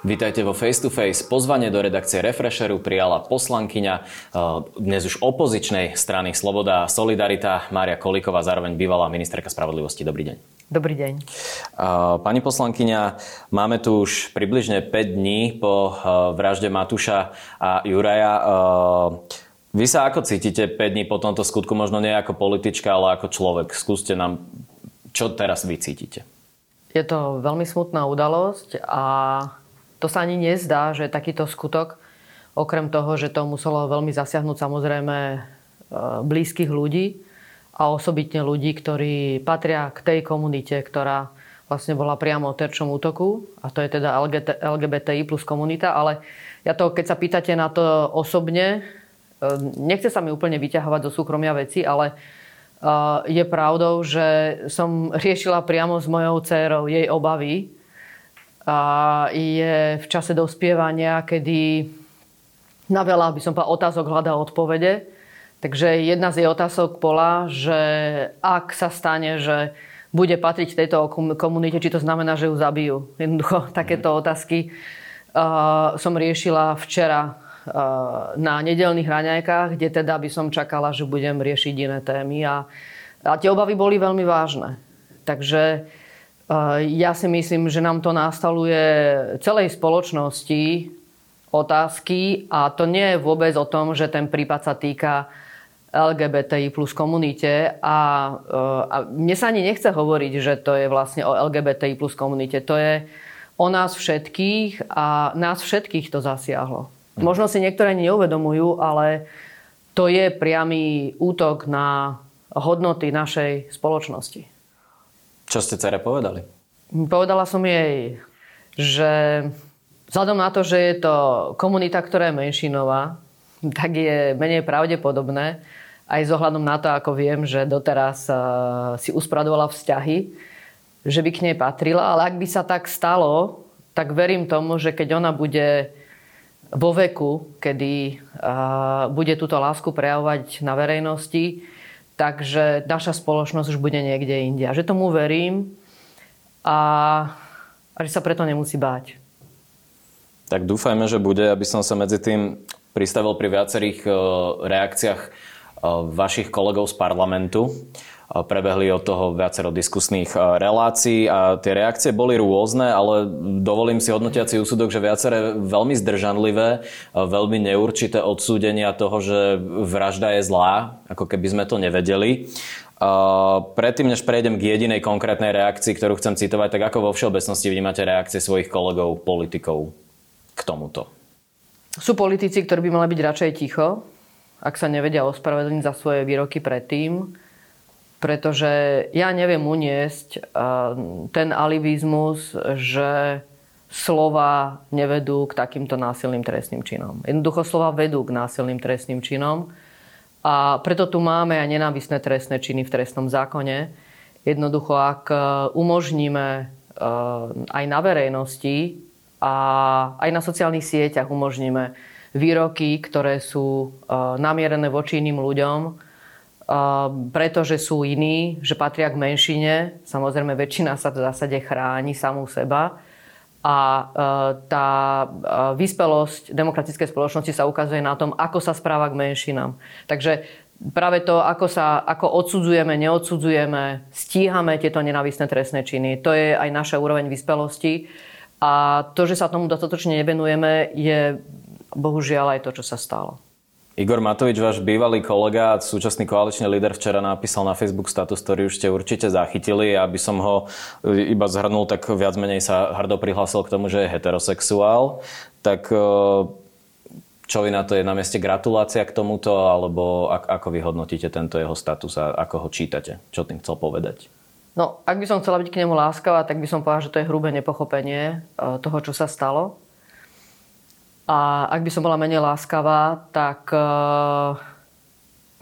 Vítajte vo Face to Face. Pozvanie do redakcie Refresheru prijala poslankyňa eh, dnes už opozičnej strany Sloboda a Solidarita Mária Kolíková, zároveň bývalá ministerka spravodlivosti. Dobrý deň. Dobrý deň. Eh, pani poslankyňa, máme tu už približne 5 dní po eh, vražde Matúša a Juraja. Vy sa ako cítite 5 dní po tomto skutku? Možno nie ako politička, ale ako človek. Skúste nám, čo teraz vy cítite? Je to veľmi smutná udalosť a to sa ani nezdá, že takýto skutok, okrem toho, že to muselo veľmi zasiahnuť samozrejme e, blízkych ľudí a osobitne ľudí, ktorí patria k tej komunite, ktorá vlastne bola priamo terčom útoku. A to je teda LGBTI plus komunita, ale ja to, keď sa pýtate na to osobne, e, nechce sa mi úplne vyťahovať do súkromia veci, ale e, je pravdou, že som riešila priamo s mojou dcerou jej obavy, je v čase dospievania, kedy na veľa, by som povedal, otázok hľadá odpovede. Takže jedna z jej otázok bola, že ak sa stane, že bude patriť tejto komunite, či to znamená, že ju zabijú. Jednoducho takéto otázky uh, som riešila včera uh, na nedelných raňajkách, kde teda by som čakala, že budem riešiť iné témy. A, a tie obavy boli veľmi vážne. Takže ja si myslím, že nám to nastavuje celej spoločnosti otázky a to nie je vôbec o tom, že ten prípad sa týka LGBTI plus komunite a, a mne sa ani nechce hovoriť, že to je vlastne o LGBTI plus komunite. To je o nás všetkých a nás všetkých to zasiahlo. Hm. Možno si niektoré neuvedomujú, ale to je priamy útok na hodnoty našej spoločnosti. Čo ste cere povedali? Povedala som jej, že vzhľadom na to, že je to komunita, ktorá je menšinová, tak je menej pravdepodobné, aj s ohľadom na to, ako viem, že doteraz si uspradovala vzťahy, že by k nej patrila, ale ak by sa tak stalo, tak verím tomu, že keď ona bude vo veku, kedy bude túto lásku prejavovať na verejnosti, takže naša spoločnosť už bude niekde inde. A že tomu verím a, a že sa preto nemusí báť. Tak dúfajme, že bude, aby som sa medzi tým pristavil pri viacerých e, reakciách e, vašich kolegov z parlamentu. Prebehli od toho viacero diskusných e, relácií a tie reakcie boli rôzne, ale dovolím si hodnotiaci úsudok, že viaceré veľmi zdržanlivé, e, veľmi neurčité odsúdenia toho, že vražda je zlá, ako keby sme to nevedeli. Predtým, než prejdem k jedinej konkrétnej reakcii, ktorú chcem citovať, tak ako vo všeobecnosti vnímate reakcie svojich kolegov, politikov k tomuto? Sú politici, ktorí by mali byť radšej ticho, ak sa nevedia ospravedlniť za svoje výroky predtým pretože ja neviem uniesť ten alibizmus, že slova nevedú k takýmto násilným trestným činom. Jednoducho slova vedú k násilným trestným činom a preto tu máme aj nenávisné trestné činy v trestnom zákone. Jednoducho, ak e, umožníme e, aj na verejnosti a aj na sociálnych sieťach umožníme výroky, ktoré sú namierené voči iným ľuďom, pretože sú iní, že patria k menšine. Samozrejme, väčšina sa v zásade chráni samú seba. A e, tá e, vyspelosť demokratickej spoločnosti sa ukazuje na tom, ako sa správa k menšinám. Takže práve to, ako, sa, ako odsudzujeme, neodsudzujeme, stíhame tieto nenavistné trestné činy, to je aj naša úroveň vyspelosti. A to, že sa tomu dostatočne nevenujeme, je bohužiaľ aj to, čo sa stalo. Igor Matovič, váš bývalý kolega a súčasný koaličný líder včera napísal na Facebook status, ktorý už ste určite zachytili. Aby som ho e, iba zhrnul, tak viac menej sa hrdo prihlásil k tomu, že je heterosexuál. Tak e, čo vy na to je na mieste gratulácia k tomuto, alebo ako vy hodnotíte tento jeho status a ako ho čítate? Čo tým chcel povedať? No, ak by som chcela byť k nemu láskavá, tak by som povedala, že to je hrubé nepochopenie e, toho, čo sa stalo a ak by som bola menej láskavá, tak uh,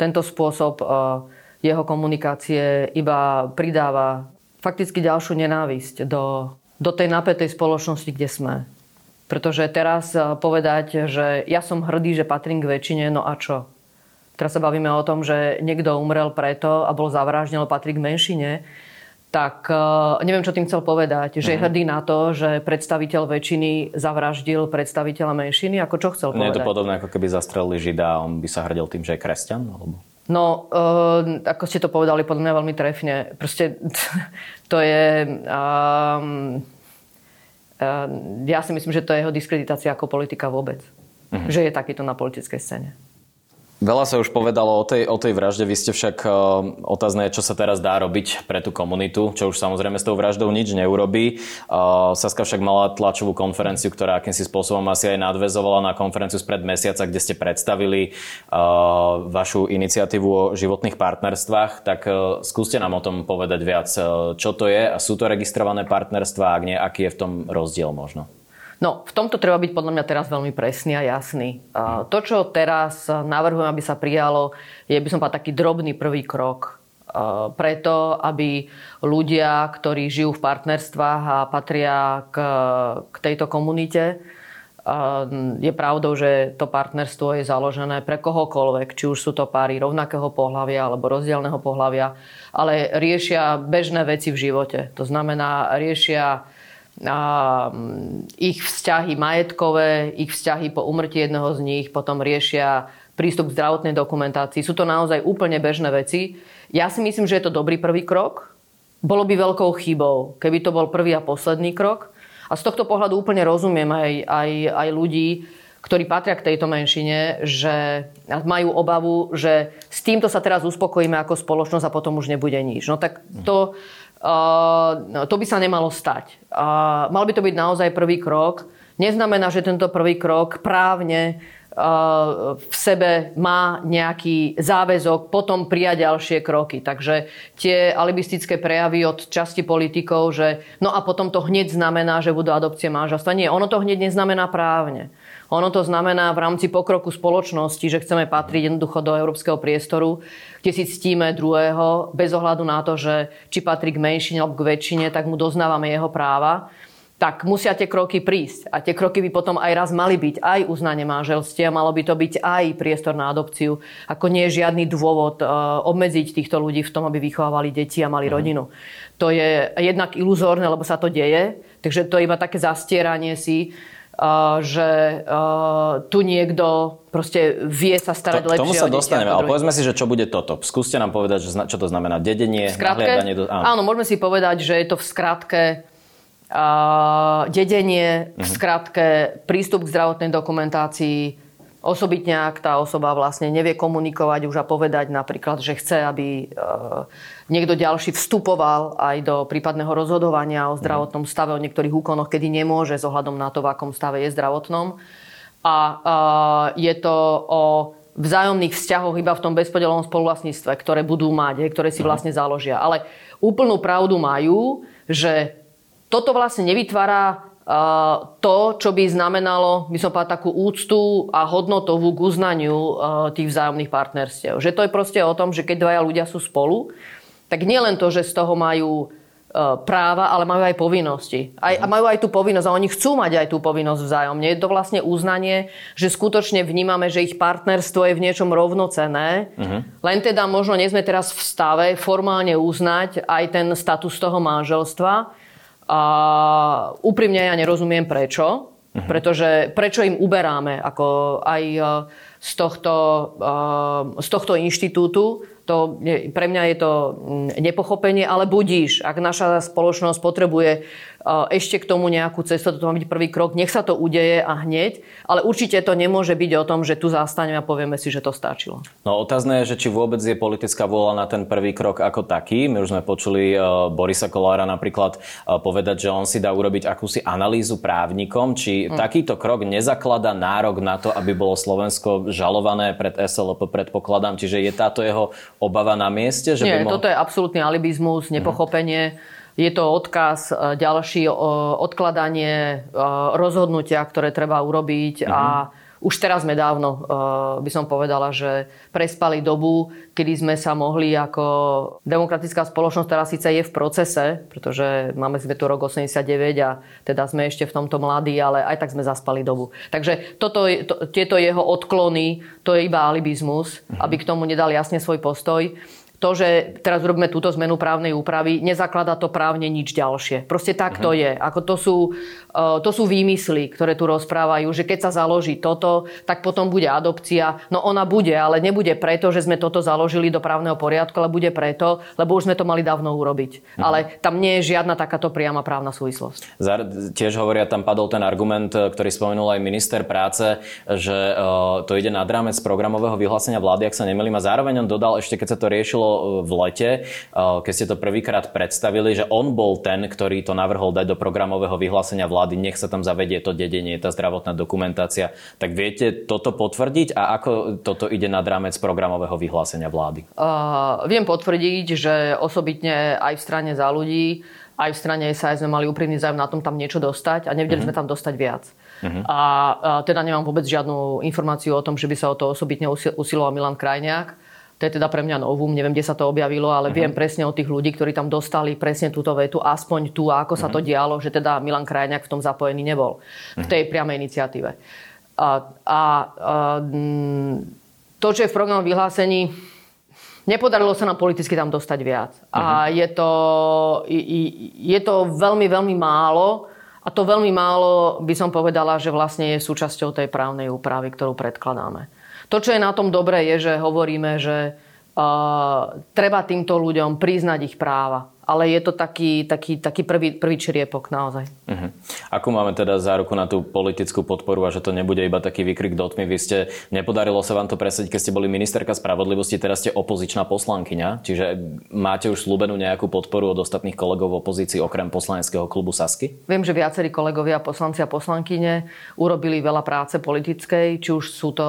tento spôsob uh, jeho komunikácie iba pridáva fakticky ďalšiu nenávisť do, do tej napätej spoločnosti, kde sme. Pretože teraz eh, povedať, že ja som hrdý, že patrím k väčšine, no a čo? Teraz sa bavíme o tom, že niekto umrel preto a bol zavraždený, patrí k menšine tak uh, neviem, čo tým chcel povedať. Že je mhm. hrdý na to, že predstaviteľ väčšiny zavraždil predstaviteľa menšiny? Ako čo chcel povedať? Nie je to podobné, ako keby zastrelili Žida a on by sa hrdil tým, že je kresťan? Alebo... No, uh, ako ste to povedali, podľa mňa veľmi trefne. Proste to je... Um, uh, ja si myslím, že to je jeho diskreditácia ako politika vôbec. Uh-huh. Že je takýto na politickej scéne. Veľa sa už povedalo o tej, o tej vražde, vy ste však uh, otázne, čo sa teraz dá robiť pre tú komunitu, čo už samozrejme s tou vraždou nič neurobí. Uh, Saska však mala tlačovú konferenciu, ktorá akýmsi spôsobom asi aj nadvezovala na konferenciu spred mesiaca, kde ste predstavili uh, vašu iniciatívu o životných partnerstvách. Tak uh, skúste nám o tom povedať viac, uh, čo to je a sú to registrované partnerstvá, ak nie, aký je v tom rozdiel možno? No, v tomto treba byť podľa mňa teraz veľmi presný a jasný. To, čo teraz navrhujem, aby sa prijalo, je, by som povedal, taký drobný prvý krok. Preto, aby ľudia, ktorí žijú v partnerstvách a patria k, k tejto komunite, je pravdou, že to partnerstvo je založené pre kohokoľvek, či už sú to páry rovnakého pohľavia alebo rozdielného pohľavia, ale riešia bežné veci v živote. To znamená, riešia Mm, ich vzťahy majetkové, ich vzťahy po umrti jedného z nich, potom riešia prístup k zdravotnej dokumentácii. Sú to naozaj úplne bežné veci. Ja si myslím, že je to dobrý prvý krok. Bolo by veľkou chybou, keby to bol prvý a posledný krok. A z tohto pohľadu úplne rozumiem aj, aj, aj ľudí, ktorí patria k tejto menšine, že majú obavu, že s týmto sa teraz uspokojíme ako spoločnosť a potom už nebude nič. No tak to, to by sa nemalo stať. Mal by to byť naozaj prvý krok. Neznamená, že tento prvý krok právne v sebe má nejaký záväzok potom prijať ďalšie kroky. Takže tie alibistické prejavy od časti politikov, že no a potom to hneď znamená, že budú adopcie manželstva. Nie, ono to hneď neznamená právne. Ono to znamená v rámci pokroku spoločnosti, že chceme patriť jednoducho do európskeho priestoru, kde si ctíme druhého bez ohľadu na to, že či patrí k menšine alebo k väčšine, tak mu doznávame jeho práva tak musia tie kroky prísť. A tie kroky by potom aj raz mali byť aj uznanie manželstia, malo by to byť aj priestor na adopciu. Ako nie je žiadny dôvod uh, obmedziť týchto ľudí v tom, aby vychovávali deti a mali mm. rodinu. To je jednak iluzórne, lebo sa to deje, takže to je iba také zastieranie si že tu niekto proste vie sa starať to, lepšie K tomu sa dostaneme, ale povedzme si, že čo bude toto. Skúste nám povedať, že čo to znamená dedenie, skratke, do... Áno. áno, môžeme si povedať, že je to v skratke uh, dedenie, v mhm. skratke prístup k zdravotnej dokumentácii, osobitne ak tá osoba vlastne nevie komunikovať už a povedať napríklad, že chce, aby uh, niekto ďalší vstupoval aj do prípadného rozhodovania o zdravotnom stave, o niektorých úkonoch, kedy nemôže s ohľadom na to, v akom stave je zdravotnom. A je to o vzájomných vzťahoch iba v tom bezpodelovom spoluvlastníctve, ktoré budú mať, ktoré si mhm. vlastne založia. Ale úplnú pravdu majú, že toto vlastne nevytvára to, čo by znamenalo, by som povedal, takú úctu a hodnotovú k uznaniu tých vzájomných partnerstiev. Že to je proste o tom, že keď dvaja ľudia sú spolu, tak nielen to, že z toho majú e, práva, ale majú aj povinnosti. Aj, a majú aj tú povinnosť a oni chcú mať aj tú povinnosť vzájomne. Je to vlastne uznanie, že skutočne vnímame, že ich partnerstvo je v niečom rovnocené. Uh-huh. Len teda možno nie sme teraz v stave formálne uznať aj ten status toho manželstva. A úprimne ja nerozumiem prečo. Uh-huh. Pretože prečo im uberáme ako aj e, z tohto, e, z tohto inštitútu to, pre mňa je to mm, nepochopenie, ale budíš. Ak naša spoločnosť potrebuje ešte k tomu nejakú cestu, to má byť prvý krok, nech sa to udeje a hneď, ale určite to nemôže byť o tom, že tu zastaneme a povieme si, že to stačilo. No otázne je, že či vôbec je politická vôľa na ten prvý krok ako taký. My už sme počuli e, Borisa Kolára napríklad e, povedať, že on si dá urobiť akúsi analýzu právnikom, či hmm. takýto krok nezakladá nárok na to, aby bolo Slovensko žalované pred SLP, predpokladám. Čiže je táto jeho obava na mieste? Že Nie, by mo- toto je absolútny alibizmus, nepochopenie. Hmm je to odkaz, e, ďalší odkladanie e, rozhodnutia, ktoré treba urobiť mm-hmm. a mhm. už teraz sme dávno, by som povedala, že prespali dobu, kedy sme sa mohli ako demokratická spoločnosť, ktorá síce je v procese, pretože máme sme tu rok 89 a teda sme ešte v tomto mladí, ale aj tak sme zaspali dobu. Takže toto, to, tieto jeho odklony, to je iba alibizmus, mhm. aby k tomu nedal jasne svoj postoj to, že teraz robíme túto zmenu právnej úpravy, nezakladá to právne nič ďalšie. Proste tak to mhm. je. Ako to, sú, uh, to sú výmysly, ktoré tu rozprávajú, že keď sa založí toto, tak potom bude adopcia. No ona bude, ale nebude preto, že sme toto založili do právneho poriadku, ale bude preto, lebo už sme to mali dávno urobiť. Mhm. Ale tam nie je žiadna takáto priama právna súvislosť. Zar, tiež hovoria, tam padol ten argument, ktorý spomenul aj minister práce, že uh, to ide nad rámec programového vyhlásenia vlády, ak sa nemýlim. A zároveň on dodal ešte, keď sa to riešilo v lete, keď ste to prvýkrát predstavili, že on bol ten, ktorý to navrhol dať do programového vyhlásenia vlády, nech sa tam zavedie to dedenie, tá zdravotná dokumentácia. Tak viete toto potvrdiť a ako toto ide nad rámec programového vyhlásenia vlády? Uh, viem potvrdiť, že osobitne aj v strane za ľudí, aj v strane SAS sme mali úprimný zájem na tom tam niečo dostať a nevedeli uh-huh. sme tam dostať viac. Uh-huh. A, a teda nemám vôbec žiadnu informáciu o tom, že by sa o to osobitne usiloval Milan Krajniak. To je teda pre mňa novum, neviem, kde sa to objavilo, ale uh-huh. viem presne od tých ľudí, ktorí tam dostali presne túto vetu, aspoň tu, ako sa to mhm. dialo, že teda Milan Krajňák v tom zapojený nebol, uh-huh. v mhm. tej priamej iniciatíve. A, a, a to, čo je v programom vyhlásení, nepodarilo sa nám politicky tam dostať viac. Uh-huh. A je to, je to veľmi, veľmi málo, a to veľmi málo by som povedala, že vlastne je súčasťou tej právnej úpravy, ktorú predkladáme. To, čo je na tom dobré, je, že hovoríme, že uh, treba týmto ľuďom priznať ich práva ale je to taký, taký, taký prvý, prvý čriepok naozaj. Uh-huh. Ako máme teda záruku na tú politickú podporu a že to nebude iba taký výkrik do tmy? Vy ste, nepodarilo sa vám to presediť, keď ste boli ministerka spravodlivosti, teraz ste opozičná poslankyňa, čiže máte už slúbenú nejakú podporu od ostatných kolegov v opozícii okrem poslaneckého klubu Sasky? Viem, že viacerí kolegovia, poslanci a poslankyne urobili veľa práce politickej, či už sú to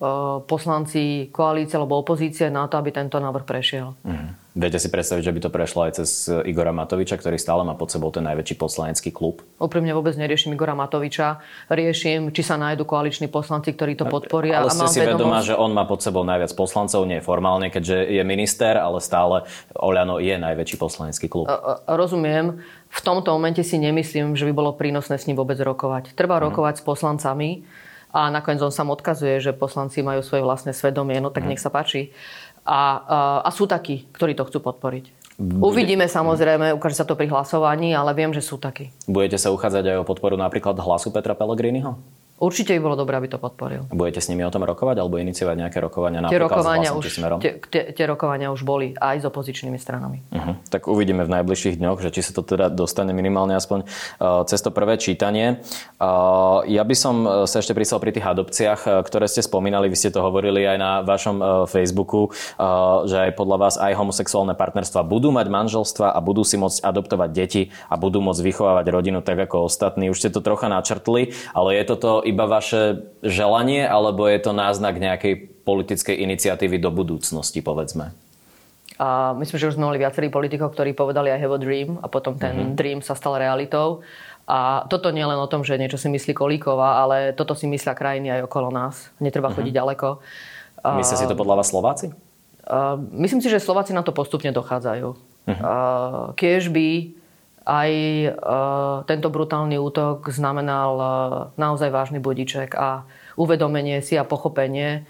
uh, poslanci koalície alebo opozície na to, aby tento návrh prešiel. Uh-huh. Viete si predstaviť, že by to prešlo aj cez Igora Matoviča, ktorý stále má pod sebou ten najväčší poslanecký klub? Úprimne vôbec neriešim Igora Matoviča. Riešim, či sa nájdu koaliční poslanci, ktorí to podporia. Ale ste si vedomá, že on má pod sebou najviac poslancov, nie formálne, keďže je minister, ale stále Oľano je najväčší poslanecký klub. Rozumiem. V tomto momente si nemyslím, že by bolo prínosné s ním vôbec rokovať. Treba hmm. rokovať s poslancami a nakoniec on sám odkazuje, že poslanci majú svoje vlastné svedomie, no tak hmm. nech sa páči. A, a, a sú takí, ktorí to chcú podporiť. Bude... Uvidíme samozrejme, ukáže sa to pri hlasovaní, ale viem, že sú takí. Budete sa uchádzať aj o podporu napríklad hlasu Petra Pellegriniho? Určite by bolo dobré, aby to podporil. Budete s nimi o tom rokovať alebo iniciovať nejaké rokovania tie rokovania už, smerom? Tie, tie, tie rokovania už boli aj s opozičnými stranami. Uh-huh. Tak uvidíme v najbližších dňoch, že či sa to teda dostane minimálne aspoň uh, cez to prvé čítanie. Uh, ja by som uh, sa ešte prísal pri tých adopciách, ktoré ste spomínali. Vy ste to hovorili aj na vašom uh, Facebooku, uh, že aj podľa vás aj homosexuálne partnerstva budú mať manželstva a budú si môcť adoptovať deti a budú môcť vychovávať rodinu tak ako ostatní. Už ste to trocha načrtli, ale je toto iba vaše želanie, alebo je to náznak nejakej politickej iniciatívy do budúcnosti, povedzme? A myslím, že už sme mali viacerí politikov, ktorí povedali I have a dream a potom ten mm-hmm. dream sa stal realitou. A toto nie len o tom, že niečo si myslí Kolíková, ale toto si myslia krajiny aj okolo nás. Netreba mm-hmm. chodiť ďaleko. Myslíte si to podľa vás Slováci? Uh, myslím si, že Slováci na to postupne dochádzajú. Uh-huh. Uh, kiež by aj e, tento brutálny útok znamenal e, naozaj vážny budiček a uvedomenie si a pochopenie e,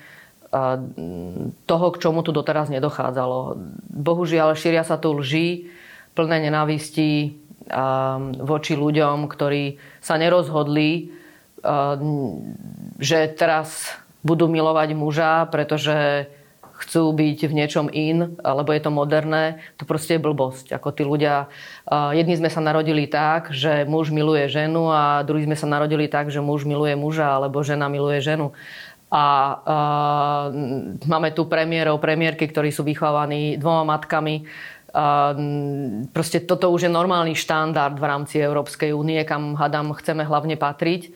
toho, k čomu tu doteraz nedochádzalo. Bohužiaľ, šíria sa tu lži, plné nenávistí voči ľuďom, ktorí sa nerozhodli, že teraz budú milovať muža, pretože chcú byť v niečom in, alebo je to moderné, to proste je blbosť. Ako tí ľudia, jedni sme sa narodili tak, že muž miluje ženu a druhí sme sa narodili tak, že muž miluje muža, alebo žena miluje ženu. A, a máme tu premiérov, premiérky, ktorí sú vychovávaní dvoma matkami. A, proste toto už je normálny štandard v rámci Európskej únie, kam hadám chceme hlavne patriť.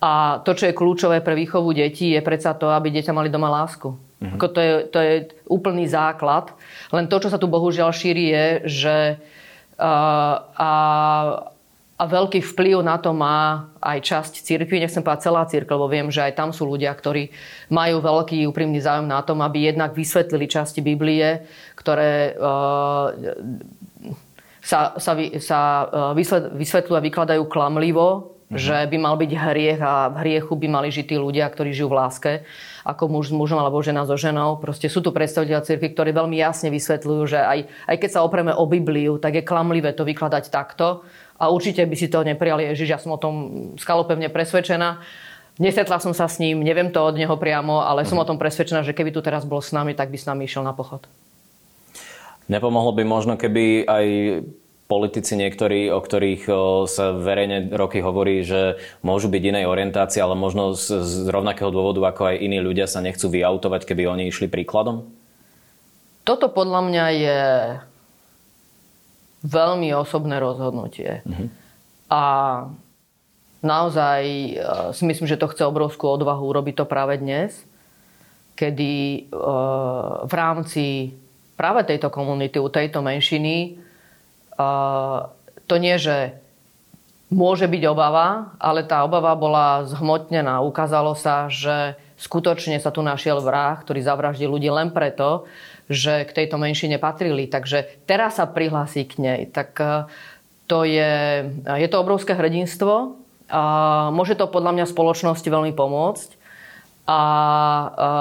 A to, čo je kľúčové pre výchovu detí, je predsa to, aby dieťa mali doma lásku. Mm-hmm. Ako to, je, to je úplný základ. Len to, čo sa tu bohužiaľ šíri, je, že uh, a, a veľký vplyv na to má aj časť cirkvi, nechcem povedať celá církev, lebo viem, že aj tam sú ľudia, ktorí majú veľký úprimný záujem na tom, aby jednak vysvetlili časti Biblie, ktoré uh, sa, sa, sa vysvetľujú a vykladajú klamlivo, mm-hmm. že by mal byť hriech a v hriechu by mali žiť tí ľudia, ktorí žijú v láske, ako muž s mužom alebo žena so ženou. Proste sú tu predstaviteľa cirkvi, ktorí veľmi jasne vysvetľujú, že aj, aj keď sa opreme o Bibliu, tak je klamlivé to vykladať takto a určite by si to neprijali Ježiš. Ja som o tom skalopevne presvedčená. Nesetla som sa s ním, neviem to od neho priamo, ale som o tom presvedčená, že keby tu teraz bol s nami, tak by s nami išiel na pochod. Nepomohlo by možno, keby aj politici niektorí, o ktorých sa verejne roky hovorí, že môžu byť inej orientácie, ale možno z, z rovnakého dôvodu ako aj iní ľudia sa nechcú vyautovať, keby oni išli príkladom? Toto podľa mňa je veľmi osobné rozhodnutie. Mm-hmm. A naozaj e, si myslím, že to chce obrovskú odvahu urobiť to práve dnes, kedy e, v rámci práve tejto komunity, u tejto menšiny, to nie, že môže byť obava, ale tá obava bola zhmotnená. Ukázalo sa, že skutočne sa tu našiel vrah, ktorý zavraždil ľudí len preto, že k tejto menšine patrili. Takže teraz sa prihlási k nej. Tak e, to je, je to obrovské hrdinstvo. A môže to podľa mňa spoločnosti veľmi pomôcť. A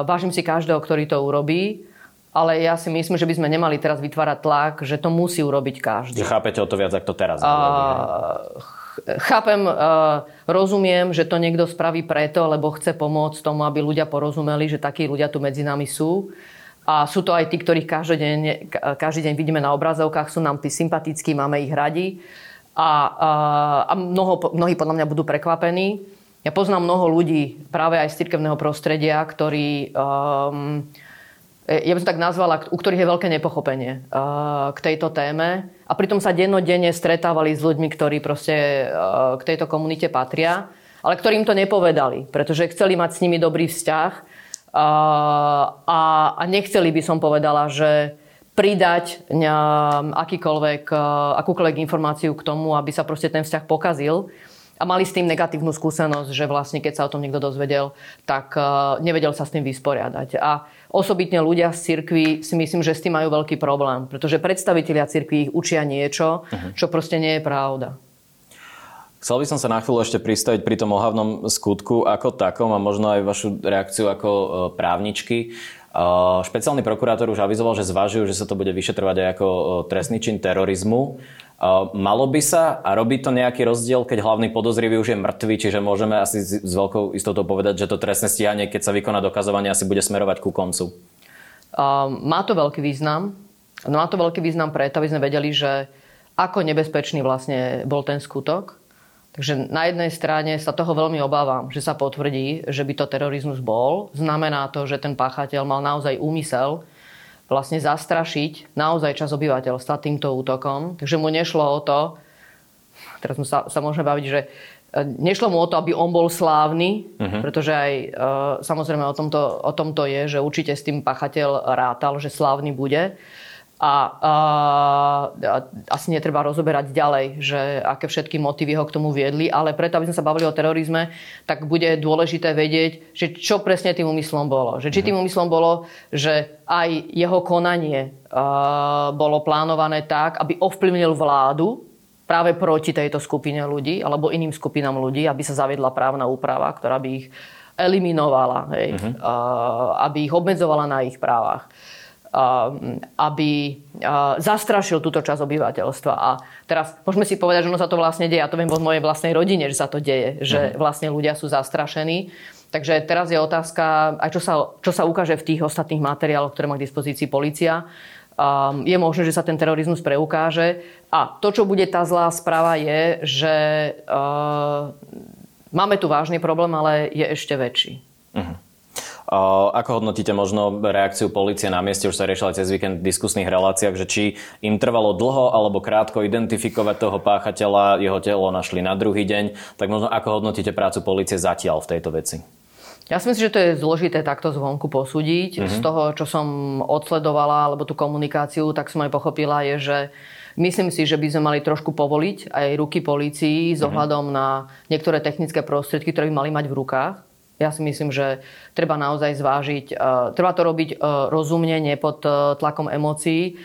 vážim si každého, ktorý to urobí. Ale ja si myslím, že by sme nemali teraz vytvárať tlak, že to musí urobiť každý. Že chápete o to viac, ako to teraz a, Chápem, rozumiem, že to niekto spraví preto, lebo chce pomôcť tomu, aby ľudia porozumeli, že takí ľudia tu medzi nami sú. A sú to aj tí, ktorých každý deň, každý deň vidíme na obrazovkách, sú nám tí sympatickí, máme ich radi. A, a, a mnoho, mnohí podľa mňa budú prekvapení. Ja poznám mnoho ľudí práve aj z cirkevného prostredia, ktorí, um, ja by som tak nazvala, u ktorých je veľké nepochopenie uh, k tejto téme. A pritom sa dennodenne stretávali s ľuďmi, ktorí proste uh, k tejto komunite patria, ale ktorým to nepovedali, pretože chceli mať s nimi dobrý vzťah a, a nechceli by som povedala, že pridať akýkoľvek, akúkoľvek informáciu k tomu, aby sa proste ten vzťah pokazil a mali s tým negatívnu skúsenosť, že vlastne keď sa o tom niekto dozvedel, tak nevedel sa s tým vysporiadať. A osobitne ľudia z cirkvi si myslím, že s tým majú veľký problém, pretože predstavitelia cirkvi ich učia niečo, mhm. čo proste nie je pravda. Chcel by som sa na chvíľu ešte pristaviť pri tom ohavnom skutku ako takom a možno aj vašu reakciu ako e, právničky. Špeciálny prokurátor už avizoval, že zvažujú, že sa to bude vyšetrovať aj ako trestný čin terorizmu. Malo by sa a robí to nejaký rozdiel, keď hlavný podozrivý už je mŕtvý, čiže môžeme asi s veľkou istotou povedať, že to trestné stíhanie, keď sa vykoná dokazovanie, asi bude smerovať ku koncu. Má to veľký význam. No má to veľký význam preto, aby sme vedeli, že ako nebezpečný vlastne bol ten skutok Takže na jednej strane sa toho veľmi obávam, že sa potvrdí, že by to terorizmus bol. Znamená to, že ten páchateľ mal naozaj úmysel vlastne zastrašiť naozaj čas obyvateľstva týmto útokom. Takže mu nešlo o to, teraz sa, sa môžeme baviť, že e, nešlo mu o to, aby on bol slávny, uh-huh. pretože aj e, samozrejme o tomto, o tomto je, že určite s tým pachateľ rátal, že slávny bude a, a, a asi netreba rozoberať ďalej, že aké všetky motívy ho k tomu viedli, ale preto, aby sme sa bavili o terorizme, tak bude dôležité vedieť, že čo presne tým úmyslom bolo. Že či tým mhm. úmyslom bolo, že aj jeho konanie a, bolo plánované tak, aby ovplyvnil vládu práve proti tejto skupine ľudí alebo iným skupinám ľudí, aby sa zaviedla právna úprava, ktorá by ich eliminovala, hej, uh-huh. a, aby ich obmedzovala na ich právach aby zastrašil túto časť obyvateľstva. A teraz môžeme si povedať, že ono sa to vlastne deje. Ja to viem vo mojej vlastnej rodine, že sa to deje. Že mhm. vlastne ľudia sú zastrašení. Takže teraz je otázka, aj čo sa, čo sa ukáže v tých ostatných materiáloch, ktoré má k dispozícii policia. je možné, že sa ten terorizmus preukáže. A to, čo bude tá zlá správa, je, že máme tu vážny problém, ale je ešte väčší. Uh-huh. Ako hodnotíte možno reakciu policie na mieste? Už sa riešila cez víkend v diskusných reláciách, že či im trvalo dlho alebo krátko identifikovať toho páchateľa, jeho telo našli na druhý deň. Tak možno ako hodnotíte prácu policie zatiaľ v tejto veci? Ja si myslím, že to je zložité takto zvonku posúdiť. Mm-hmm. Z toho, čo som odsledovala, alebo tú komunikáciu, tak som aj pochopila, je, že myslím si, že by sme mali trošku povoliť aj ruky polícii s mhm. ohľadom mm-hmm. na niektoré technické prostriedky, ktoré by mali mať v rukách. Ja si myslím, že treba naozaj zvážiť, uh, treba to robiť uh, rozumne, nie pod uh, tlakom emócií,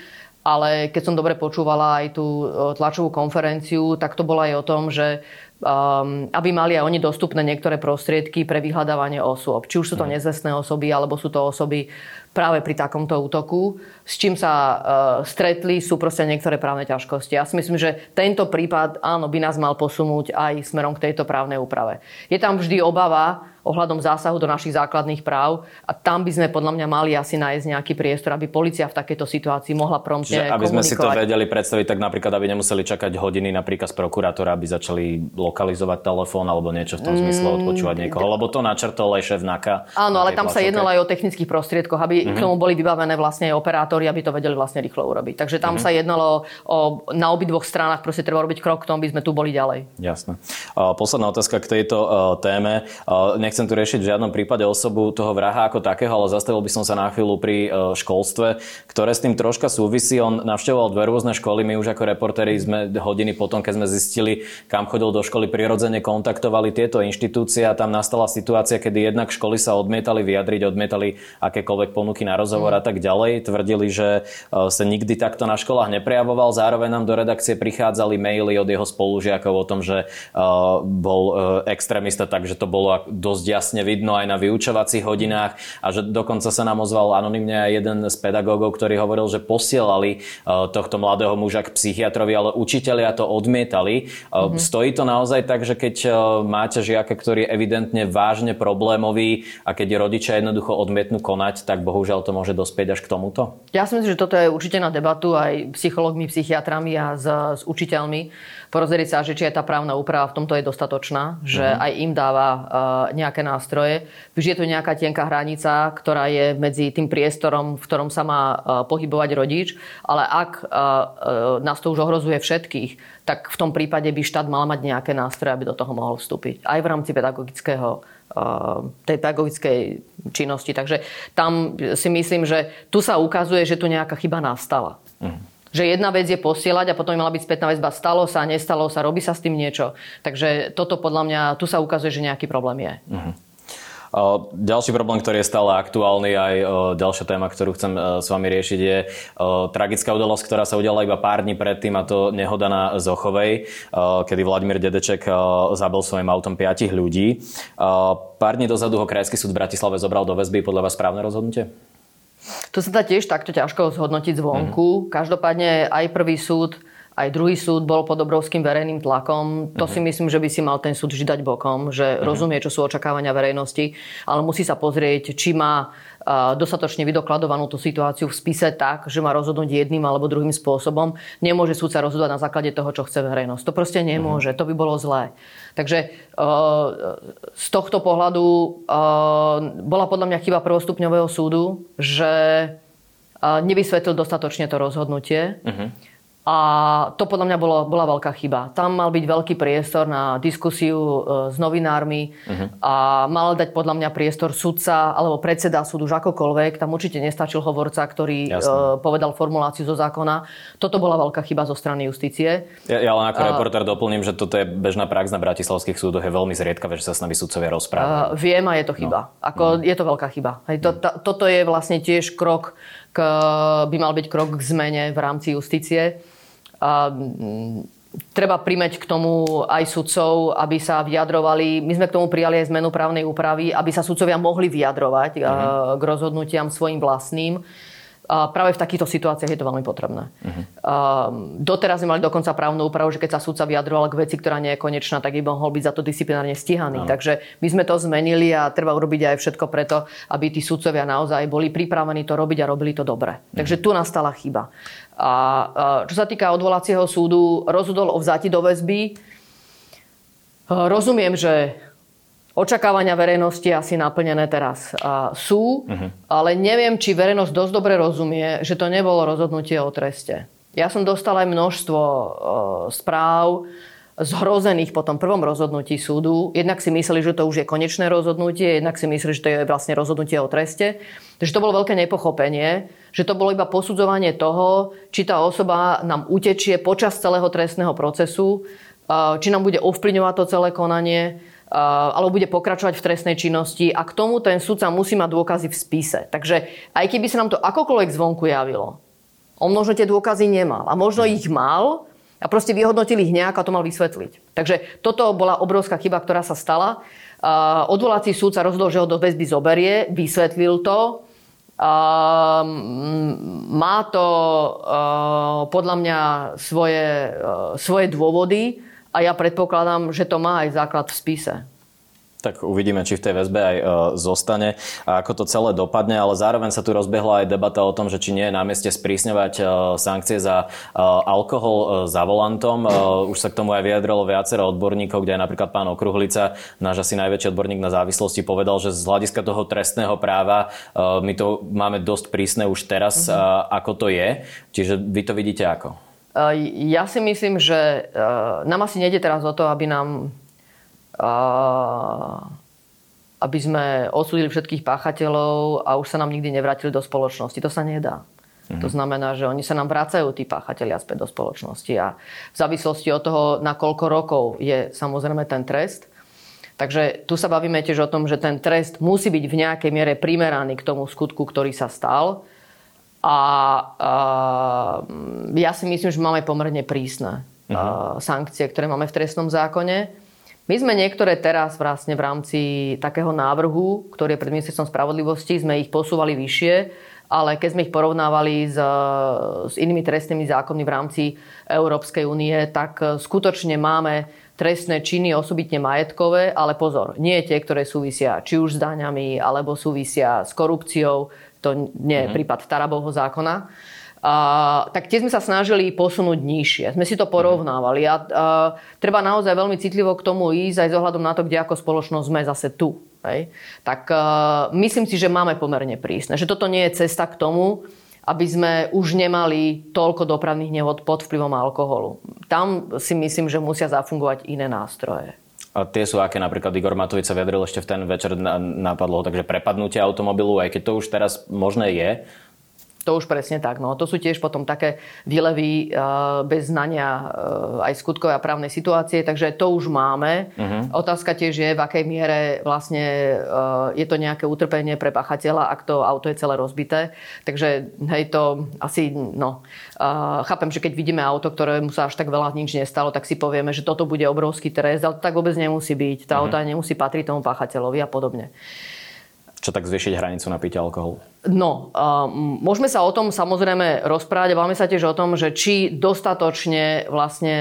ale keď som dobre počúvala aj tú tlačovú konferenciu, tak to bolo aj o tom, že um, aby mali aj oni dostupné niektoré prostriedky pre vyhľadávanie osôb. Či už sú to mhm. nezvestné osoby, alebo sú to osoby práve pri takomto útoku. S čím sa uh, stretli, sú proste niektoré právne ťažkosti. Ja si myslím, že tento prípad, áno, by nás mal posunúť aj smerom k tejto právnej úprave. Je tam vždy obava, ohľadom zásahu do našich základných práv a tam by sme podľa mňa mali asi nájsť nejaký priestor, aby policia v takejto situácii mohla promptne Čiže aby sme si to vedeli predstaviť, tak napríklad, aby nemuseli čakať hodiny napríklad z prokurátora, aby začali lokalizovať telefón alebo niečo v tom zmysle mm, odpočúvať niekoho, lebo to načrtol aj šéf NAKA. Áno, ale tam sa jednalo aj o technických prostriedkoch, aby mm-hmm. k tomu boli vybavené vlastne aj operátori, aby to vedeli vlastne rýchlo urobiť. Takže tam mm-hmm. sa jednalo o, na obidvoch stranách, proste treba robiť krok k tomu, aby sme tu boli ďalej. Jasné. Posledná otázka k tejto téme. Nechcem tu riešiť v žiadnom prípade osobu toho vraha ako takého, ale zastavil by som sa na chvíľu pri e, školstve, ktoré s tým troška súvisí. On navštevoval dve rôzne školy. My už ako reportéri sme hodiny potom, keď sme zistili, kam chodil do školy, prirodzene kontaktovali tieto inštitúcie a tam nastala situácia, kedy jednak školy sa odmietali vyjadriť, odmietali akékoľvek ponuky na rozhovor mm. a tak ďalej. Tvrdili, že e, sa nikdy takto na školách neprejavoval. Zároveň nám do redakcie prichádzali maily od jeho spolužiakov o tom, že e, bol extrémista, takže to bolo dosť jasne vidno aj na vyučovacích hodinách a že dokonca sa nám ozval anonymne aj jeden z pedagógov, ktorý hovoril, že posielali e, tohto mladého muža k psychiatrovi, ale učitelia to odmietali. Mm-hmm. Stojí to naozaj tak, že keď e, máte žiaka, ktorý je evidentne vážne problémový a keď rodičia jednoducho odmietnú konať, tak bohužiaľ to môže dospieť až k tomuto? Ja si myslím, že toto je určite na debatu aj psychológmi, psychiatrami a s, s učiteľmi porozrieť sa, že či aj tá právna úprava v tomto je dostatočná, že uh-huh. aj im dáva uh, nejaké nástroje. Vždy je to nejaká tenká hranica, ktorá je medzi tým priestorom, v ktorom sa má uh, pohybovať rodič, ale ak uh, uh, nás to už ohrozuje všetkých, tak v tom prípade by štát mal mať nejaké nástroje, aby do toho mohol vstúpiť. Aj v rámci pedagogického tej pedagogickej činnosti. Takže tam si myslím, že tu sa ukazuje, že tu nejaká chyba nastala. Uh-huh že jedna vec je posielať a potom mala byť spätná väzba. Stalo sa, nestalo sa, robí sa s tým niečo. Takže toto podľa mňa, tu sa ukazuje, že nejaký problém je. Uh-huh. Ďalší problém, ktorý je stále aktuálny, aj ďalšia téma, ktorú chcem e, s vami riešiť, je tragická udalosť, ktorá sa udiala iba pár dní predtým, a to nehoda na Zochovej, kedy Vladimír Dedeček zabil svojim autom piatich ľudí. Pár dní dozadu ho Krajský súd v Bratislave zobral do väzby. Podľa vás správne rozhodnutie? To sa dá tiež takto ťažko zhodnotiť zvonku. Mm. Každopádne aj prvý súd, aj druhý súd bol pod obrovským verejným tlakom. To mm. si myslím, že by si mal ten súd vždy dať bokom, že mm. rozumie, čo sú očakávania verejnosti, ale musí sa pozrieť, či má dostatočne vydokladovanú tú situáciu v spise tak, že má rozhodnúť jedným alebo druhým spôsobom. Nemôže súd sa rozhodovať na základe toho, čo chce verejnosť. To proste nemôže. Mm. To by bolo zlé. Takže z tohto pohľadu bola podľa mňa chyba prvostupňového súdu, že nevysvetlil dostatočne to rozhodnutie. Uh-huh. A to podľa mňa bolo, bola veľká chyba. Tam mal byť veľký priestor na diskusiu e, s novinármi uh-huh. a mal dať podľa mňa priestor sudca alebo predseda súdu už akokoľvek. Tam určite nestačil hovorca, ktorý uh, povedal formuláciu zo zákona. Toto bola veľká chyba zo strany justície. Ja, ja len ako uh, reporter doplním, že toto je bežná prax na bratislavských súdoch. Je veľmi zriedkavé, že sa s nami sudcovia rozprávajú. Uh, viem a je to chyba. No. Ako, uh-huh. Je to veľká chyba. Hej, to, to, toto je vlastne tiež krok k, by mal byť krok k zmene v rámci justície a, mm, treba primeť k tomu aj sudcov, aby sa vyjadrovali. My sme k tomu prijali aj zmenu právnej úpravy, aby sa sudcovia mohli vyjadrovať uh-huh. k rozhodnutiam svojim vlastným. Práve v takýchto situáciách je to veľmi potrebné. Uh-huh. doteraz sme mali dokonca právnu úpravu, že keď sa sudca vyjadroval k veci, ktorá nie je konečná, tak by mohol byť za to disciplinárne stíhaný. Uh-huh. Takže my sme to zmenili a treba urobiť aj všetko preto, aby tí sudcovia naozaj boli pripravení to robiť a robili to dobre. Uh-huh. Takže tu nastala chyba. A čo sa týka odvolacieho súdu, rozhodol o vzati do väzby. Rozumiem, že Očakávania verejnosti asi naplnené teraz sú, uh-huh. ale neviem, či verejnosť dosť dobre rozumie, že to nebolo rozhodnutie o treste. Ja som dostal aj množstvo správ zhrozených po tom prvom rozhodnutí súdu. Jednak si mysleli, že to už je konečné rozhodnutie, jednak si mysleli, že to je vlastne rozhodnutie o treste. Takže to bolo veľké nepochopenie, že to bolo iba posudzovanie toho, či tá osoba nám utečie počas celého trestného procesu, či nám bude ovplyvňovať to celé konanie, alebo bude pokračovať v trestnej činnosti a k tomu ten sudca musí mať dôkazy v spise. Takže aj keby sa nám to akokoľvek zvonku javilo, on možno tie dôkazy nemal a možno ich mal, a proste vyhodnotili ich nejak a to mal vysvetliť. Takže toto bola obrovská chyba, ktorá sa stala. Odvolací súd sa rozhodol, že ho do väzby zoberie, vysvetlil to. Má to podľa mňa svoje, svoje dôvody a ja predpokladám, že to má aj základ v spise tak uvidíme, či v tej väzbe aj e, zostane a ako to celé dopadne, ale zároveň sa tu rozbehla aj debata o tom, že či nie je na mieste sprísňovať e, sankcie za e, alkohol za volantom. Už sa k tomu aj vyjadrilo viacero odborníkov, kde aj napríklad pán Okruhlica, náš asi najväčší odborník na závislosti, povedal, že z hľadiska toho trestného práva my to máme dosť prísne už teraz, mm-hmm. ako to je. Čiže vy to vidíte ako? Ja si myslím, že nám asi nejde teraz o to, aby nám aby sme osúdili všetkých páchateľov a už sa nám nikdy nevrátili do spoločnosti. To sa nedá. Mhm. To znamená, že oni sa nám vracajú, tí páchatelia, späť do spoločnosti. A v závislosti od toho, na koľko rokov je samozrejme ten trest. Takže tu sa bavíme tiež o tom, že ten trest musí byť v nejakej miere primeraný k tomu skutku, ktorý sa stal. A, a ja si myslím, že máme pomerne prísne uh-huh. sankcie, ktoré máme v trestnom zákone. My sme niektoré teraz vlastne v rámci takého návrhu, ktorý je pred ministerstvom spravodlivosti, sme ich posúvali vyššie, ale keď sme ich porovnávali s, s inými trestnými zákonmi v rámci Európskej únie, tak skutočne máme trestné činy osobitne majetkové, ale pozor, nie tie, ktoré súvisia či už s daňami, alebo súvisia s korupciou, to nie je mm-hmm. prípad Tarabovho zákona a, tak tie sme sa snažili posunúť nižšie. Sme si to porovnávali a, a treba naozaj veľmi citlivo k tomu ísť aj s ohľadom na to, kde ako spoločnosť sme zase tu. Hej? Tak a, myslím si, že máme pomerne prísne. Že toto nie je cesta k tomu, aby sme už nemali toľko dopravných nehod pod vplyvom alkoholu. Tam si myslím, že musia zafungovať iné nástroje. Tie sú aké? Napríklad Igor Matovič sa vyjadril ešte v ten večer, napadlo ho takže prepadnutie automobilu, aj keď to už teraz možné je, to už presne tak. No. To sú tiež potom také výlevy uh, bez znania uh, aj skutkovej a právnej situácie, takže to už máme. Uh-huh. Otázka tiež je, v akej miere vlastne uh, je to nejaké utrpenie pre pachateľa, ak to auto je celé rozbité. Takže hej, to asi, no, chápem, že keď vidíme auto, ktorému sa až tak veľa nič nestalo, tak si povieme, že toto bude obrovský trest, ale to tak vôbec nemusí byť. Tá uh-huh. auto nemusí patriť tomu pachateľovi a podobne. Čo tak zvýšiť hranicu na pitie alkoholu? No, uh, môžeme sa o tom samozrejme rozprávať. Bavíme sa tiež o tom, že či dostatočne vlastne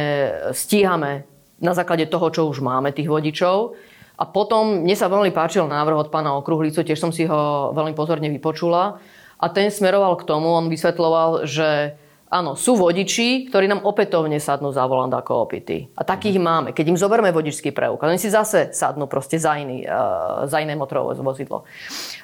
stíhame na základe toho, čo už máme, tých vodičov. A potom, mne sa veľmi páčil návrh od pána Okruhlicu, tiež som si ho veľmi pozorne vypočula. A ten smeroval k tomu, on vysvetloval, že Áno, sú vodiči, ktorí nám opätovne sadnú za volant ako opity. A takých mm. máme. Keď im zoberme vodičský preukaz, oni si zase sadnú proste za, iný, uh, za iné motorové vozidlo.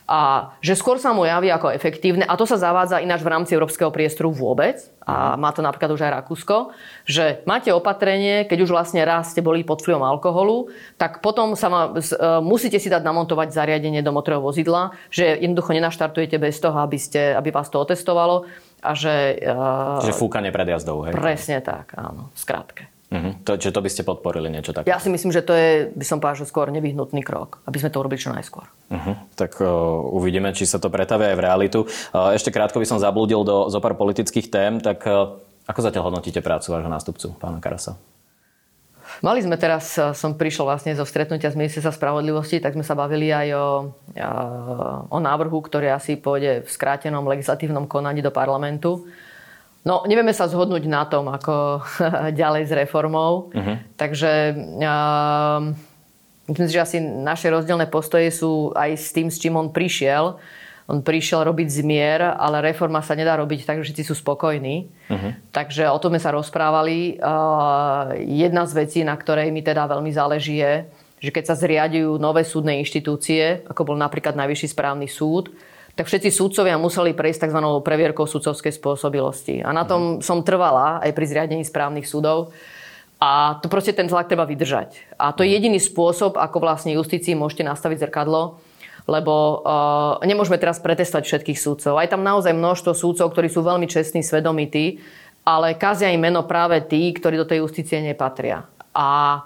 A že skôr sa mu javí ako efektívne, a to sa zavádza ináč v rámci európskeho priestoru vôbec, a mhm. má to napríklad už aj Rakúsko, že máte opatrenie, keď už vlastne raz ste boli pod vplyvom alkoholu, tak potom sa má, uh, musíte si dať namontovať zariadenie do motorového vozidla, že jednoducho nenaštartujete bez toho, aby, ste, aby vás to otestovalo a že... Uh, že fúkanie pred jazdou, hej? Presne tak, áno, skrátke. Uh-huh. To, čiže to by ste podporili niečo také? Ja si myslím, že to je, by som povedal, že skôr nevyhnutný krok, aby sme to urobili čo najskôr. Uh-huh. Tak uh, uvidíme, či sa to pretavia aj v realitu. Uh, ešte krátko by som zablúdil do zopár politických tém, tak uh, ako zatiaľ hodnotíte prácu vášho nástupcu, pána Karasa? Mali sme teraz, e, som prišiel vlastne zo stretnutia z ministerstva spravodlivosti, tak sme sa bavili aj o, e, o návrhu, ktorý asi pôjde v skrátenom legislatívnom konaní do parlamentu. No, nevieme sa zhodnúť na tom, ako ďalej s reformou. Uh-huh. Takže uh, myslím si, že asi naše rozdielne postoje sú aj s tým, s čím on prišiel on prišiel robiť zmier, ale reforma sa nedá robiť tak, že všetci sú spokojní. Uh-huh. Takže o tom sme sa rozprávali. Jedna z vecí, na ktorej mi teda veľmi záleží je, že keď sa zriadujú nové súdne inštitúcie, ako bol napríklad Najvyšší správny súd, tak všetci súdcovia museli prejsť tzv. previerkou súdcovskej spôsobilosti. A na tom uh-huh. som trvala aj pri zriadení správnych súdov. A to proste ten tlak treba vydržať. A to je jediný spôsob, ako vlastne justícii môžete nastaviť zrkadlo, lebo uh, nemôžeme teraz pretestovať všetkých súdcov. Aj tam naozaj množstvo súdcov, ktorí sú veľmi čestní, svedomití, ale kazia im meno práve tí, ktorí do tej justície nepatria. A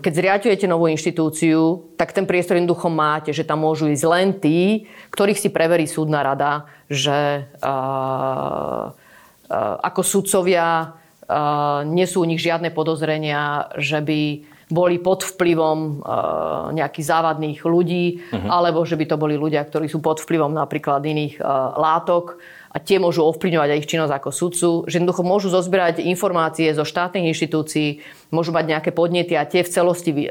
keď zriadujete novú inštitúciu, tak ten priestor jednoducho máte, že tam môžu ísť len tí, ktorých si preverí súdna rada, že ako sudcovia nie sú u nich žiadne podozrenia, že by boli pod vplyvom nejakých závadných ľudí, uh-huh. alebo že by to boli ľudia, ktorí sú pod vplyvom napríklad iných látok a tie môžu ovplyvňovať aj ich činnosť ako sudcu, že jednoducho môžu zozbierať informácie zo štátnych inštitúcií, môžu mať nejaké podnety a tie v celosti e,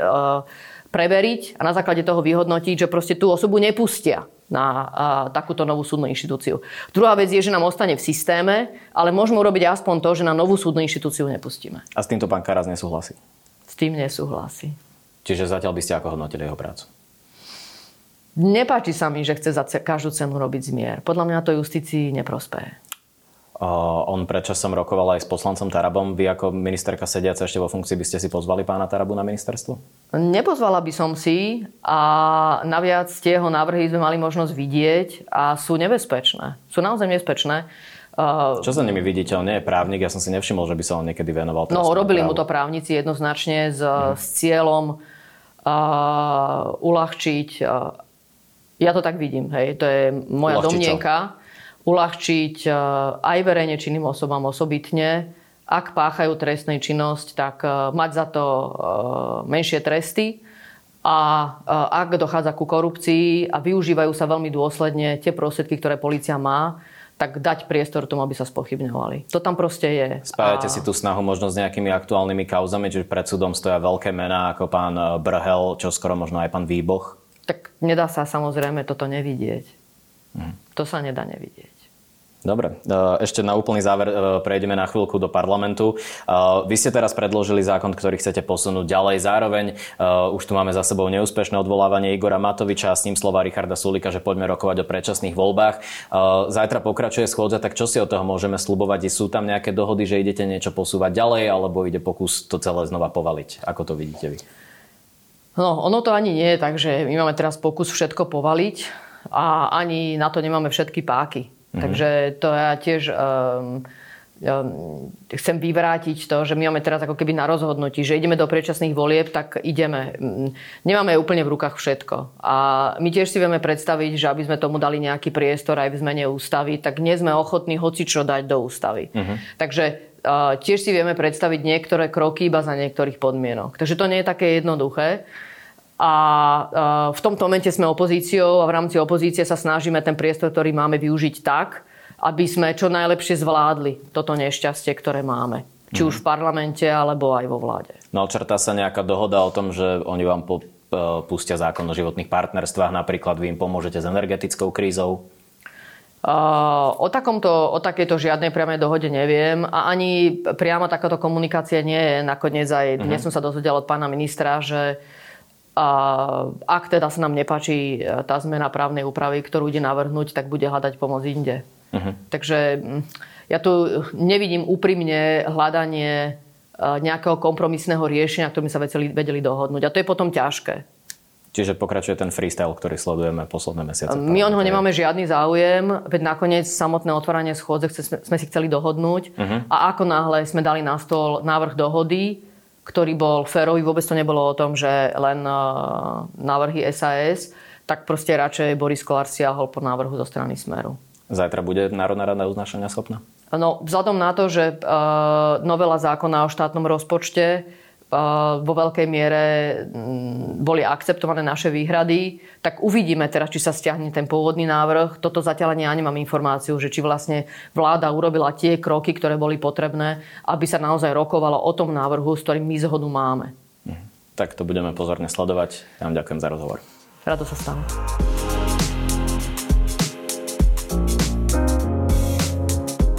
preveriť a na základe toho vyhodnotiť, že proste tú osobu nepustia na a, e, takúto novú súdnu inštitúciu. Druhá vec je, že nám ostane v systéme, ale môžeme urobiť aspoň to, že na novú súdnu inštitúciu nepustíme. A s týmto pán Karas nesúhlasí? Tým nesúhlasí. Čiže zatiaľ by ste ako hodnotili jeho prácu? Nepáči sa mi, že chce za každú cenu robiť zmier. Podľa mňa to justícii neprospeje. Uh, on predčasom rokoval aj s poslancom Tarabom. Vy ako ministerka sediaca ešte vo funkcii by ste si pozvali pána Tarabu na ministerstvo? Nepozvala by som si a naviac tie jeho návrhy sme mali možnosť vidieť a sú nebezpečné. Sú naozaj nebezpečné. Uh, Čo za nimi vidíte? On nie je právnik, ja som si nevšimol, že by sa on niekedy venoval. No, robili právu. mu to právnici jednoznačne s, uh-huh. s cieľom uh, uľahčiť uh, ja to tak vidím, hej. To je moja Uľahčiť domnienka. Čo? Uľahčiť e, aj verejne činným osobám osobitne. Ak páchajú trestnej činnosť, tak e, mať za to e, menšie tresty. A ak dochádza ku korupcii a využívajú sa veľmi dôsledne tie prostriedky, ktoré policia má, tak dať priestor tomu, aby sa spochybňovali. To tam proste je. Spájate a... si tú snahu možno s nejakými aktuálnymi kauzami, čiže pred súdom stoja veľké mená ako pán Brhel, čo skoro možno aj pán Výboch? tak nedá sa samozrejme toto nevidieť. Hmm. To sa nedá nevidieť. Dobre, e, ešte na úplný záver e, prejdeme na chvíľku do parlamentu. E, vy ste teraz predložili zákon, ktorý chcete posunúť ďalej. Zároveň už tu máme za sebou neúspešné odvolávanie Igora Matoviča a s ním slova Richarda Sulika, že poďme rokovať o predčasných voľbách. Zajtra pokračuje schôdza, tak čo si od toho môžeme slubovať? Sú tam nejaké dohody, že idete niečo posúvať ďalej, alebo ide pokus to celé znova povaliť? Ako to vidíte vy? No, ono to ani nie je tak, že my máme teraz pokus všetko povaliť a ani na to nemáme všetky páky. Mm-hmm. Takže to ja tiež um, chcem vyvrátiť to, že my máme teraz ako keby na rozhodnutí, že ideme do predčasných volieb, tak ideme. Nemáme úplne v rukách všetko. A my tiež si vieme predstaviť, že aby sme tomu dali nejaký priestor aj v zmene ústavy, tak nie sme ochotní hoci čo dať do ústavy. Mm-hmm. Takže tiež si vieme predstaviť niektoré kroky iba za niektorých podmienok. Takže to nie je také jednoduché. A v tomto momente sme opozíciou a v rámci opozície sa snažíme ten priestor, ktorý máme, využiť tak, aby sme čo najlepšie zvládli toto nešťastie, ktoré máme. Či už v parlamente, alebo aj vo vláde. No črtá sa nejaká dohoda o tom, že oni vám po, pustia zákon o životných partnerstvách, napríklad vy im pomôžete s energetickou krízou? O, takomto, o takejto žiadnej priamej dohode neviem a ani priama takáto komunikácia nie je. Nakoniec aj dnes uh-huh. som sa dozvedel od pána ministra, že a ak teda sa nám nepáči e, tá zmena právnej úpravy, ktorú ide navrhnúť, tak bude hľadať pomoc inde. Uh-huh. Takže ja tu nevidím úprimne hľadanie e, nejakého kompromisného riešenia, ktorým sa vedeli, vedeli dohodnúť. A to je potom ťažké. Čiže pokračuje ten freestyle, ktorý sledujeme posledné mesiace. My on ho nemáme žiadny záujem, veď nakoniec samotné otváranie schôdze sme si chceli dohodnúť uh-huh. a ako náhle sme dali na stôl návrh dohody, ktorý bol férový, vôbec to nebolo o tom, že len návrhy SAS, tak proste radšej Boris Kolár siahol po návrhu zo strany Smeru. Zajtra bude Národná rada uznášania schopná? No, vzhľadom na to, že novela zákona o štátnom rozpočte vo veľkej miere mm, boli akceptované naše výhrady, tak uvidíme teraz, či sa stiahne ten pôvodný návrh. Toto zatiaľ ani ja nemám informáciu, že či vlastne vláda urobila tie kroky, ktoré boli potrebné, aby sa naozaj rokovalo o tom návrhu, s ktorým my zhodu máme. Mhm. Tak to budeme pozorne sledovať. Ja vám ďakujem za rozhovor. Rado sa stalo.